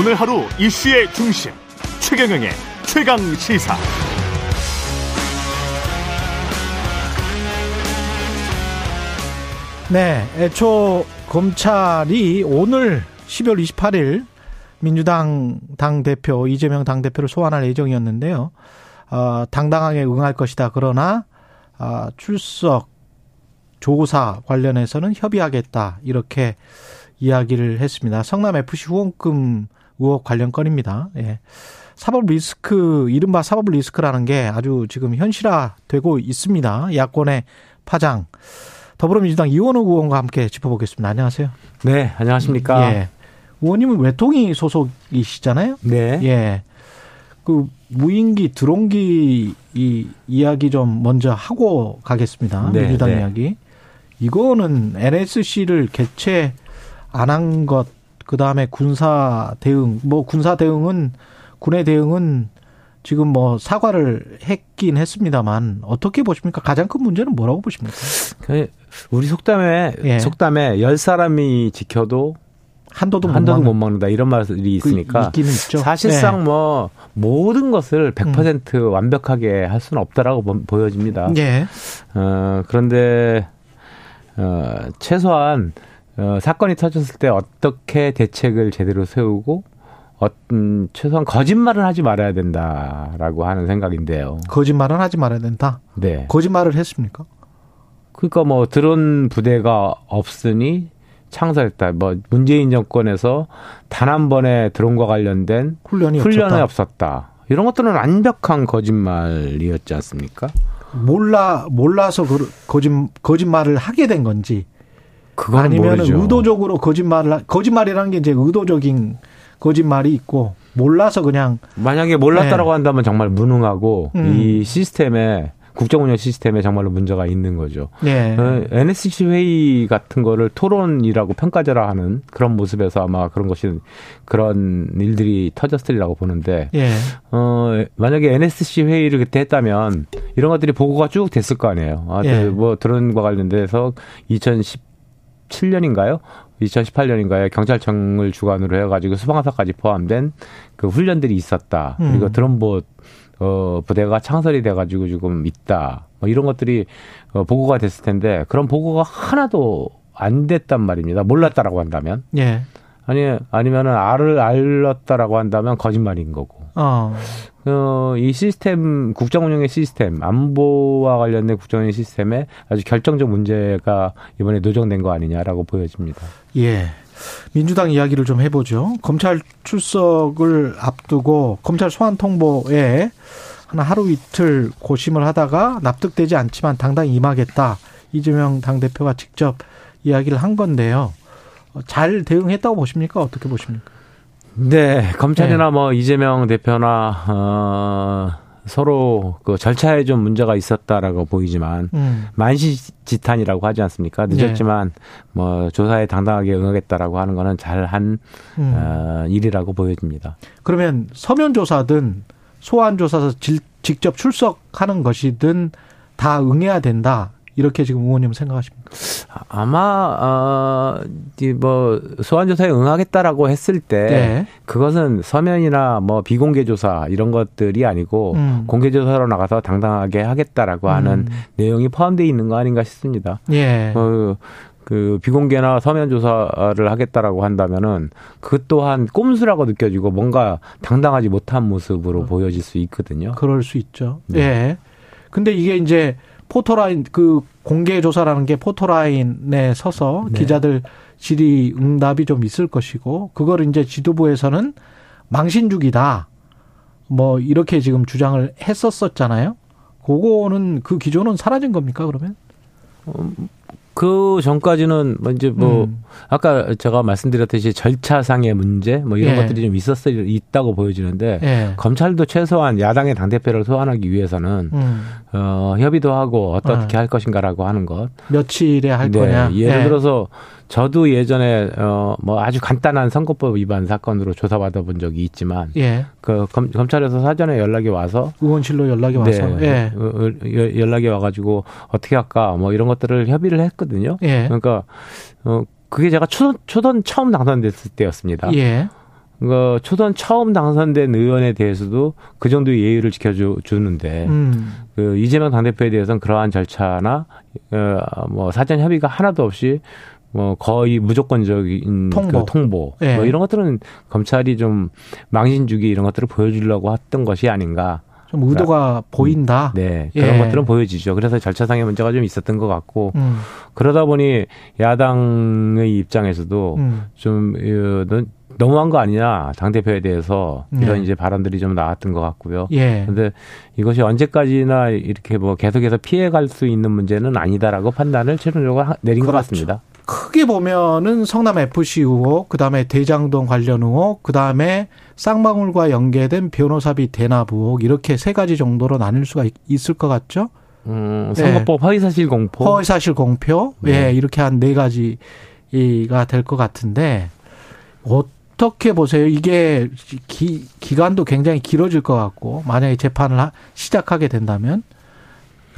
오늘 하루 이슈의 중심 최경영의 최강 시사. 네, 애초 검찰이 오늘 12월 28일 민주당 당 대표 이재명 당 대표를 소환할 예정이었는데요. 어, 당당하게 응할 것이다. 그러나 어, 출석 조사 관련해서는 협의하겠다. 이렇게 이야기를 했습니다. 성남 FC 후원금 의혹 관련 건입니다. 예. 사법 리스크, 이른바 사법 리스크라는 게 아주 지금 현실화 되고 있습니다. 야권의 파장. 더불어민주당 이원호 의원과 함께 짚어보겠습니다. 안녕하세요. 네, 안녕하십니까. 예. 의원님은 외통위 소속이시잖아요. 네. 예. 그 무인기, 드론기 이 이야기 좀 먼저 하고 가겠습니다. 네, 민주당 네. 이야기. 이거는 NSC를 개최 안 한 것, 그 다음에 군사 대응, 뭐 군사 대응은 군의 대응은 지금 뭐 사과를 했긴 했습니다만 어떻게 보십니까? 가장 큰 문제는 뭐라고 보십니까? 그 우리 속담에 예. 속담에 열 사람이 지켜도 한도도 못 한도도 못 먹는다 이런 말이 있으니까 그 있기는 있죠. 사실상 네. 뭐 모든 것을 100% 완벽하게 할 수는 없다라고 보- 보여집니다. 예. 어, 그런데 어, 최소한 어, 사건이 터졌을 때 어떻게 대책을 제대로 세우고 어떤 최소한 거짓말을 하지 말아야 된다라고 하는 생각인데요. 거짓말은 하지 말아야 된다. 네. 거짓말을 했습니까? 그러니까 뭐 드론 부대가 없으니 창설했다. 뭐 문재인 정권에서 단 한 번의 드론과 관련된 훈련이 훈련이 없었다. 없었다. 이런 것들은 완벽한 거짓말이었지 않습니까? 몰라 몰라서 그 거짓 거짓말을 하게 된 건지 아니면 모르죠. 의도적으로 거짓말을 하- 거짓말이라는 게 이제 의도적인 거짓말이 있고 몰라서 그냥 만약에 몰랐다라고 한다면 정말 무능하고 네. 음. 이 시스템에 국정 운영 시스템에 정말로 문제가 있는 거죠. 예. 어, NSC 회의 같은 거를 토론이라고 평가절하 하는 그런 모습에서 아마 그런 것이 그런 일들이 터졌으리라고 보는데 예. 어, 만약에 NSC 회의를 그때 했다면 이런 것들이 보고가 쭉 됐을 거 아니에요. 아, 예. 뭐 드론과 관련돼서 2017년인가요? 2018년인가에 경찰청을 주관으로 해가지고 수방사까지 포함된 그 훈련들이 있었다. 그리고 음. 드론봇 어, 부대가 창설이 돼가지고 지금 있다. 뭐 이런 것들이 어, 보고가 됐을 텐데 그런 보고가 하나도 안 됐단 말입니다. 몰랐다라고 한다면 예. 아니 아니면은 알을 알렸다라고 한다면 거짓말인 거고. 어. 어, 이 시스템, 국정 운영의 시스템, 안보와 관련된 국정 운영 시스템에 아주 결정적 문제가 이번에 노정된 거 아니냐라고 보여집니다. 예. 민주당 이야기를 좀 해보죠. 검찰 출석을 앞두고 검찰 소환 통보에 한 하루 이틀 고심을 하다가 납득되지 않지만 당당히 임하겠다. 이재명 당대표가 직접 이야기를 한 건데요. 어, 잘 대응했다고 보십니까? 어떻게 보십니까? 네, 검찰이나 뭐 이재명 대표나 어, 서로 그 절차에 좀 문제가 있었다라고 보이지만 음. 만시지탄이라고 하지 않습니까? 늦었지만 뭐 조사에 당당하게 응하겠다라고 하는 거는 잘한 음. 어, 일이라고 보여집니다. 그러면 서면 조사든 소환 조사서 질- 직접 출석하는 것이든 다 응해야 된다. 이렇게 지금 의원님 생각하십니까? 아마 어 뭐 소환 조사에 응하겠다라고 했을 때 네. 그것은 서면이나 뭐 비공개 조사 이런 것들이 아니고 음. 공개 조사로 나가서 당당하게 하겠다라고 하는 음. 내용이 포함되어 있는 거 아닌가 싶습니다. 예. 어, 그 비공개나 서면 조사를 하겠다라고 한다면은 그 또한 꼼수라고 느껴지고 뭔가 당당하지 못한 모습으로 보여질 수 있거든요. 그럴 수 있죠. 네. 예. 근데 이게 이제 포토라인 그 공개 조사라는 게 포토라인에 서서 네. 기자들 질의 응답이 좀 있을 것이고 그걸 이제 지도부에서는 망신주기다. 뭐 이렇게 지금 주장을 했었었잖아요. 그거는 그 기조는 사라진 겁니까 그러면? 그 전까지는 뭐 이제 뭐 음. 아까 제가 말씀드렸듯이 절차상의 문제 뭐 이런 예. 것들이 좀 있었어 있다고 보여지는데 예. 검찰도 최소한 야당의 당 대표를 소환하기 위해서는 음. 어, 협의도 하고 어떻게 어. 할 것인가라고 하는 것. 며칠에 할 네, 거냐? 예를 예. 들어서 저도 예전에 어, 뭐 아주 간단한 선거법 위반 사건으로 조사받아 본 적이 있지만 예. 그 검, 검찰에서 사전에 연락이 와서 의원실로 연락이 와서 네, 예. 어, 어, 여- 연락이 와 가지고 어떻게 할까 뭐 이런 것들을 협의를 했거든요. 예. 그러니까 어 그게 제가 초선, 초선 처음 당선됐을 때였습니다. 예. 그 초선 처음 당선된 의원에 대해서도 그 정도의 예의를 지켜주는데 음. 그 이재명 당대표에 대해서는 그러한 절차나 어 뭐 사전 협의가 하나도 없이 뭐 거의 무조건적인 통보, 그 통보. 네. 뭐 이런 것들은 검찰이 좀 망신 주기 이런 것들을 보여주려고 했던 것이 아닌가. 좀 의도가 음, 보인다. 네 그런 예. 것들은 보여지죠. 그래서 절차상의 문제가 좀 있었던 것 같고 음. 그러다 보니 야당의 입장에서도 음. 좀 어, 너무한 거 아니냐 당 대표에 대해서 이런 네. 이제 발언들이 좀 나왔던 것 같고요. 예. 근데 이것이 언제까지나 이렇게 뭐 계속해서 피해갈 수 있는 문제는 아니다라고 판단을 최종적으로 내린 그렇죠. 것 같습니다. 크게 보면은 성남 FC 의혹, 그 다음에 대장동 관련 의혹, 그 다음에 쌍방울과 연계된 변호사비 대납 의혹 이렇게 세 가지 정도로 나눌 수가 있을 것 같죠? 음, 선거법 네. 허위사실 공표. 허위사실 공표. 네. 예, 네, 이렇게 한 네 가지가 될 것 같은데 어떻게 보세요? 이게 기, 기간도 굉장히 길어질 것 같고 만약에 재판을 하, 시작하게 된다면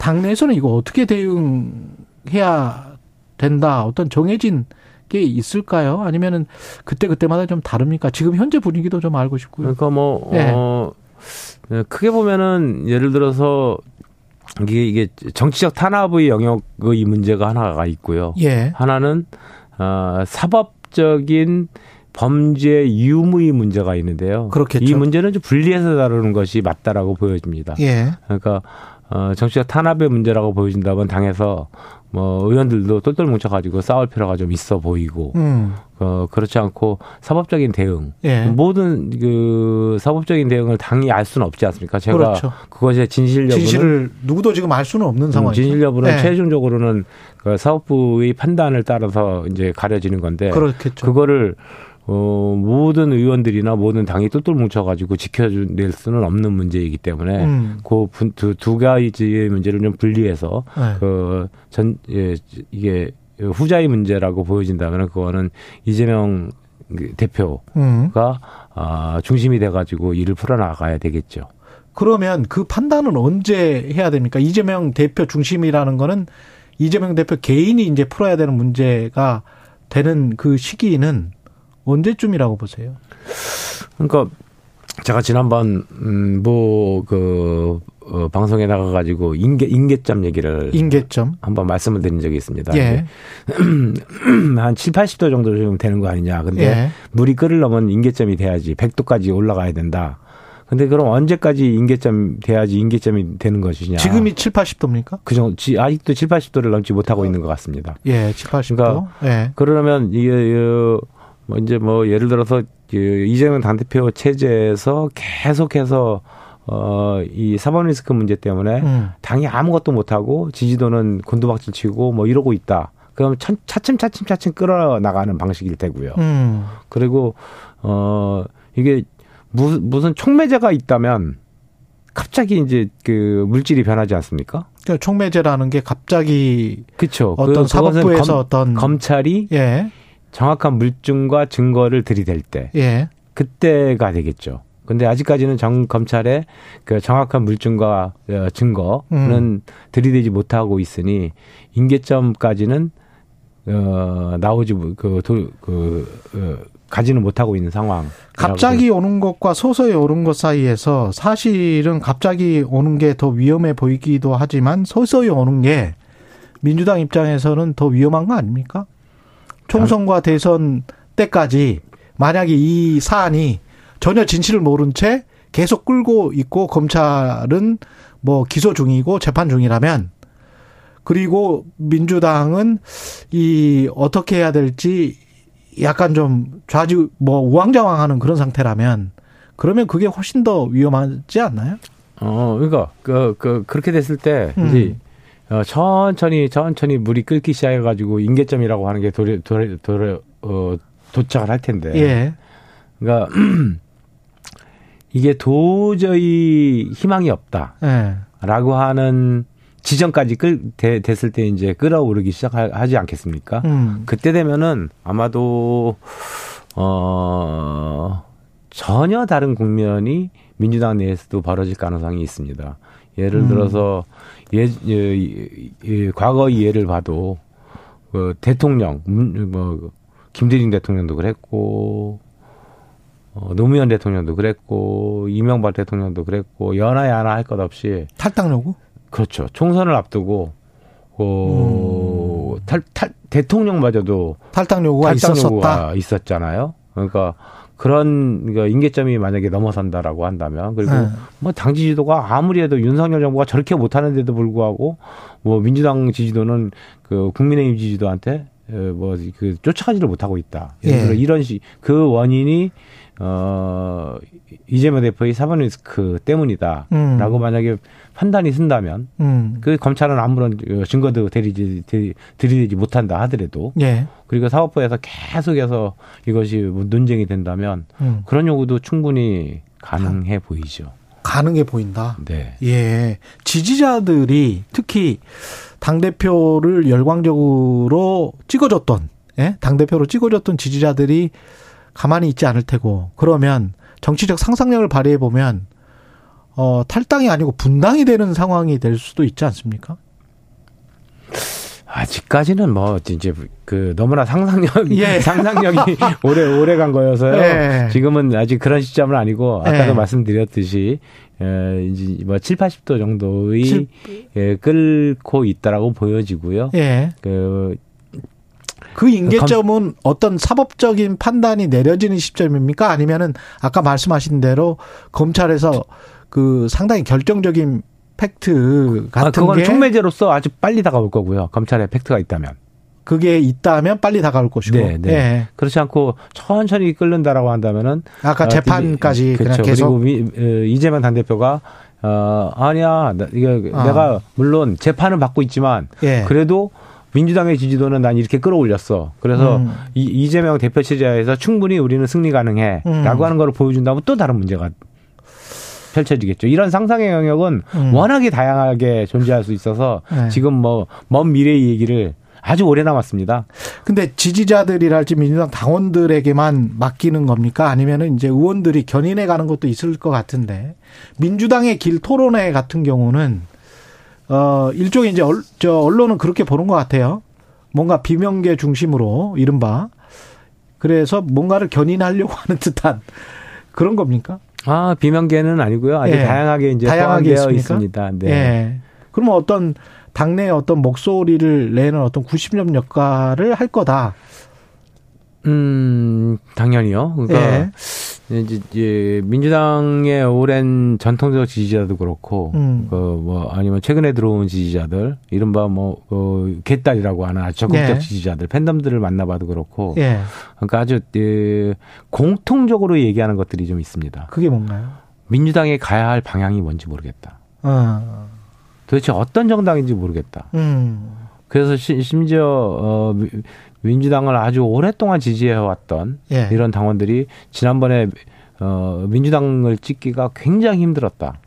당내에서는 이거 어떻게 대응해야 된다. 어떤 정해진 게 있을까요? 아니면은 그때 그때마다 좀 다릅니까? 지금 현재 분위기도 좀 알고 싶고요. 그러니까 뭐 네. 어, 네, 크게 보면은 예를 들어서 이게 이게 정치적 탄압의 영역의 문제가 하나가 있고요. 예. 하나는 어 사법적인 범죄 유무의 문제가 있는데요. 그렇겠죠. 이 문제는 좀 분리해서 다루는 것이 맞다라고 보여집니다. 예. 그러니까 어, 정치적 탄압의 문제라고 보여진다면 당에서 뭐 의원들도 똘똘 뭉쳐가지고 싸울 필요가 좀 있어 보이고 음. 어, 그렇지 않고 사법적인 대응 예. 모든 그 사법적인 대응을 당이 알 수는 없지 않습니까? 제가 그렇죠. 그것의 진실 여부는 진실을 누구도 지금 알 수는 없는 음, 상황이죠. 진실 여부는 예. 최종적으로는 그 사법부의 판단을 따라서 이제 가려지는 건데 그렇겠죠. 그거를 어, 모든 의원들이나 모든 당이 똘똘 뭉쳐가지고 지켜낼 수는 없는 문제이기 때문에 음. 그두 두 가지의 문제를 좀 분리해서 네. 그전 예, 이게 후자의 문제라고 보여진다면 그거는 이재명 그 대표가 음. 아, 중심이 돼가지고 일을 풀어나가야 되겠죠. 그러면 그 판단은 언제 해야 됩니까? 이재명 대표 중심이라는 거는 이재명 대표 개인이 이제 풀어야 되는 문제가 되는 그 시기는 언제쯤이라고 보세요? 그러니까 제가 지난번 음, 뭐그 어, 방송에 나가 가지고 인계 인계점 얘기를 인계점 한번 말씀을 드린 적이 있습니다. 예. 한 7, 80도 정도 좀 되는 거 아니냐. 근데 예. 물이 끓을 넘은 인계점이 돼야지 100도까지 올라가야 된다. 근데 그럼 언제까지 인계점 돼야지 인계점이 되는 것이냐? 지금이 7, 80도입니까? 그 정도 아직도 7, 80도를 넘지 못하고 있는 것 같습니다. 예, 7, 80도. 그러니까 예. 그러면 이게 뭐 이제 뭐 예를 들어서 그 이재명 당대표 체제에서 계속해서 어, 이 사법 리스크 문제 때문에 음. 당이 아무것도 못하고 지지도는 곤두박질 치고 뭐 이러고 있다. 그럼 차, 차츰 차츰 차츰 끌어나가는 방식일 테고요. 음. 그리고 어 이게 무, 무슨 촉매제가 있다면 갑자기 이제 그 물질이 변하지 않습니까? 그러니까 촉매제라는 게 갑자기 그렇죠. 어떤 그, 사법부에서 검, 어떤 검찰이 예. 정확한 물증과 증거를 들이댈 때 예. 그때가 되겠죠. 근데 아직까지는 정 검찰의 그 정확한 물증과 어, 증거는 음. 들이대지 못하고 있으니 인계점까지는 어 나오지 그, 도, 그 어, 가지는 못하고 있는 상황. 갑자기 오는 것과 서서히 오는 것 사이에서 사실은 갑자기 오는 게 더 위험해 보이기도 하지만 서서히 오는 게 민주당 입장에서는 더 위험한 거 아닙니까? 총선과 대선 때까지 만약에 이 사안이 전혀 진실을 모른 채 계속 끌고 있고 검찰은 뭐 기소 중이고 재판 중이라면 그리고 민주당은 이 어떻게 해야 될지 약간 좀 좌지 뭐 우왕좌왕하는 그런 상태라면 그러면 그게 훨씬 더 위험하지 않나요? 어, 그러니까 그, 그 그렇게 됐을 때 음. 이제 어, 천천히 천천히 물이 끓기 시작해가지고 인계점이라고 하는 게 도래 도래 도래 어, 도착을 할 텐데. 예. 그러니까 이게 도저히 희망이 없다라고 예. 하는 지점까지 끌 대, 됐을 때 이제 끌어오르기 시작하지 않겠습니까? 음. 그때 되면은 아마도 어 전혀 다른 국면이 민주당 내에서도 벌어질 가능성이 있습니다. 예를 음. 들어서 예, 예, 예, 과거 예를 봐도 그 대통령 뭐 김대중 대통령도 그랬고 어, 노무현 대통령도 그랬고 이명박 대통령도 그랬고 연하 야나 할 것 없이 탈당 요구? 그렇죠. 총선을 앞두고 어, 음. 탈, 탈 대통령마저도 탈당 요구가 탈당 있었었다. 요구가 있었잖아요. 그러니까 그런 그 인계점이 만약에 넘어선다라고 한다면 그리고 네. 뭐 당 지 지도가 아무리 해도 윤석열 정부가 저렇게 못하는데도 불구하고 뭐 민주당 지지도는 그 국민의힘 지지도한테 어, 뭐그 쫓아가지를 못하고 있다. 예를 들어 예. 이런 시그 원인이 어 이재명 대표의 사법 리스크 때문이다라고 음. 만약에 판단이 쓴다면 음. 그 검찰은 아무런 증거도 들이지 들이대지 못한다 하더라도 예. 그리고 사법부에서 계속해서 이것이 뭐 논쟁이 된다면 음. 그런 요구도 충분히 가능해 보이죠. 가능해 보인다. 네. 예. 지지자들이 특히 당 대표를 열광적으로 찍어줬던 예? 당 대표로 찍어줬던 지지자들이 가만히 있지 않을 테고 그러면 정치적 상상력을 발휘해 보면 어, 탈당이 아니고 분당이 되는 상황이 될 수도 있지 않습니까? 아직까지는 뭐 이제 그 너무나 상상력 예. 상상력이 오래 오래 간 거여서요. 예. 지금은 아직 그런 시점은 아니고 아까도 예. 말씀드렸듯이 에, 이제 뭐 7, 80도 정도의 7... 예, 끓고 있다라고 보여지고요. 예. 그, 그 인계점은 검... 어떤 사법적인 판단이 내려지는 시점입니까? 아니면은 아까 말씀하신 대로 검찰에서 그 상당히 결정적인 팩트 같은 아, 그건 촉매제로서 아주 빨리 다가올 거고요. 검찰에 팩트가 있다면. 그게 있다면 빨리 다가올 것이고. 네, 네. 예. 그렇지 않고 천천히 끓는다라고 한다면은 아까 어, 재판까지 어, 그렇죠. 계속 그리고 어, 이재명 당 대표가 어 아니야 이게 어. 내가 물론 재판을 받고 있지만 예. 그래도 민주당의 지지도는 난 이렇게 끌어올렸어. 그래서 음. 이, 이재명 대표 체제에서 충분히 우리는 승리 가능해라고 음. 하는 걸 보여준다면 또 다른 문제가 펼쳐지겠죠. 이런 상상의 영역은 음. 워낙에 다양하게 존재할 수 있어서 네. 지금 뭐 먼 미래의 얘기를 아주 오래 남았습니다. 근데 지지자들이랄지 민주당 당원들에게만 맡기는 겁니까? 아니면은 이제 의원들이 견인해 가는 것도 있을 것 같은데 민주당의 길 토론회 같은 경우는 어 일종의 이제 얼, 저 언론은 그렇게 보는 것 같아요. 뭔가 비명계 중심으로 이른바 그래서 뭔가를 견인하려고 하는 듯한 그런 겁니까? 아, 비명계는 아니고요. 아주 예. 다양하게 이제 다양하게 포함되어 있습니다. 네. 예. 그러면 어떤 당내 어떤 목소리를 내는 어떤 구심점 역할을 할 거다. 음, 당연히요. 그러니까 예. 이제, 이제 민주당의 오랜 전통적 지지자도 그렇고, 음. 그뭐 아니면 최근에 들어온 지지자들, 이른바 뭐 그, 개딸이라고 하는 아주 적극적 예. 지지자들, 팬덤들을 만나봐도 그렇고, 예. 그러니까 아주 예, 공통적으로 얘기하는 것들이 좀 있습니다. 그게 뭔가요? 민주당에 가야 할 방향이 뭔지 모르겠다. 어. 도대체 어떤 정당인지 모르겠다. 음. 그래서 시, 심지어 어 민주당을 아주 오랫동안 지지해왔던 예. 이런 당원들이 지난번에 어, 민주당을 찍기가 굉장히 힘들었다.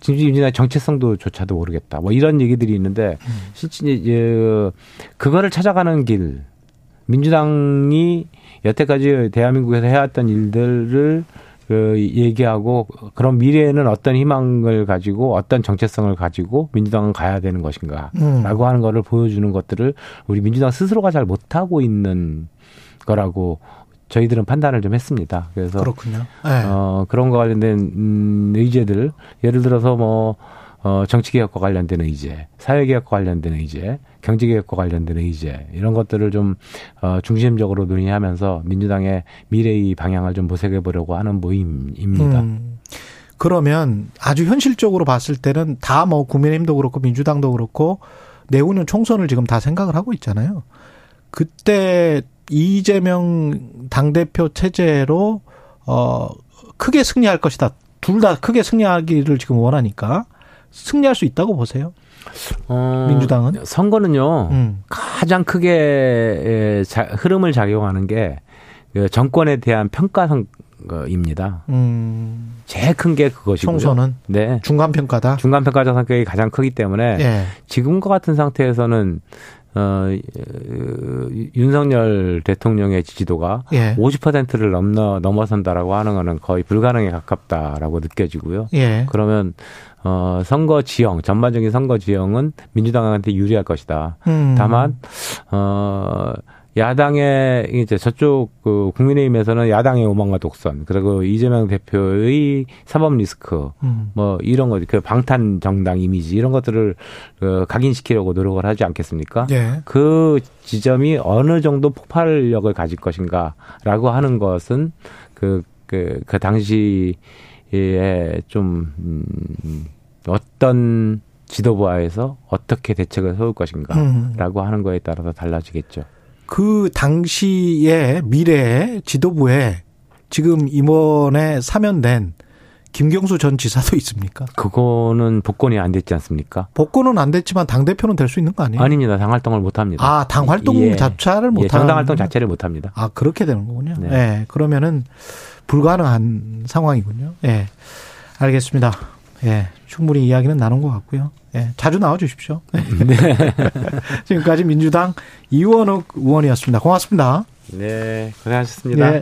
지금 민주당의 정체성도 조차도 모르겠다. 뭐 이런 얘기들이 있는데 음. 실제 이제 그거를 찾아가는 길 민주당이 여태까지 대한민국에서 해왔던 일들을 그 얘기하고 그런 미래에는 어떤 희망을 가지고 어떤 정체성을 가지고 민주당은 가야 되는 것인가라고 음. 하는 거를 보여주는 것들을 우리 민주당 스스로가 잘 못하고 있는 거라고 저희들은 판단을 좀 했습니다. 그래서 그렇군요. 네. 어 그런 거 관련된 음 의제들 예를 들어서 뭐 어, 정치개혁과 관련된 의제, 사회개혁과 관련된 의제, 경제개혁과 관련된 의제, 이런 것들을 좀, 어, 중심적으로 논의하면서 민주당의 미래의 방향을 좀 모색해 보려고 하는 모임입니다. 음. 그러면 아주 현실적으로 봤을 때는 다 뭐 국민의힘도 그렇고 민주당도 그렇고 내후년 총선을 지금 다 생각을 하고 있잖아요. 그때 이재명 당대표 체제로, 어, 크게 승리할 것이다. 둘 다 크게 승리하기를 지금 원하니까. 승리할 수 있다고 보세요? 어, 민주당은 선거는요 음. 가장 크게 흐름을 작용하는 게그 정권에 대한 평가 선거입니다. 음. 제일 큰 게 그것이고요. 총선은 네 중간 평가다. 중간 평가적 성격이 가장 크기 때문에 예. 지금과 같은 상태에서는 어, 윤석열 대통령의 지지도가 예. 50%를 넘어 넘어선다라고 하는 거는 거의 불가능에 가깝다라고 느껴지고요. 예. 그러면 어, 선거 지형, 전반적인 선거 지형은 민주당한테 유리할 것이다. 음. 다만, 어, 야당의 이제 저쪽 그 국민의힘에서는 야당의 오만과 독선 그리고 이재명 대표의 사법 리스크 음. 뭐 이런 거그 방탄 정당 이미지 이런 것들을 어, 각인시키려고 노력을 하지 않겠습니까? 예. 그 지점이 어느 정도 폭발력을 가질 것인가라고 하는 것은 그, 그, 그 당시에 좀, 음, 어떤 지도부하에서 어떻게 대책을 세울 것인가라고 음. 하는 거에 따라서 달라지겠죠. 그 당시의 미래 지도부에 지금 임원에 사면된 김경수 전 지사도 있습니까? 그거는 복권이 안 됐지 않습니까? 복권은 안 됐지만 당 대표는 될 수 있는 거 아니에요? 아닙니다. 당 활동을 못 합니다. 아, 당 활동 예. 자체를 못 예, 정당 활동 자체를 못 합니다. 아, 그렇게 되는 거군요. 네. 예. 그러면은 불가능한 상황이군요. 예. 알겠습니다. 예. 충분히 이야기는 나눈 것 같고요. 예. 자주 나와 주십시오. 네. 지금까지 민주당 이원욱 의원이었습니다. 고맙습니다. 네, 고생하셨습니다. 예.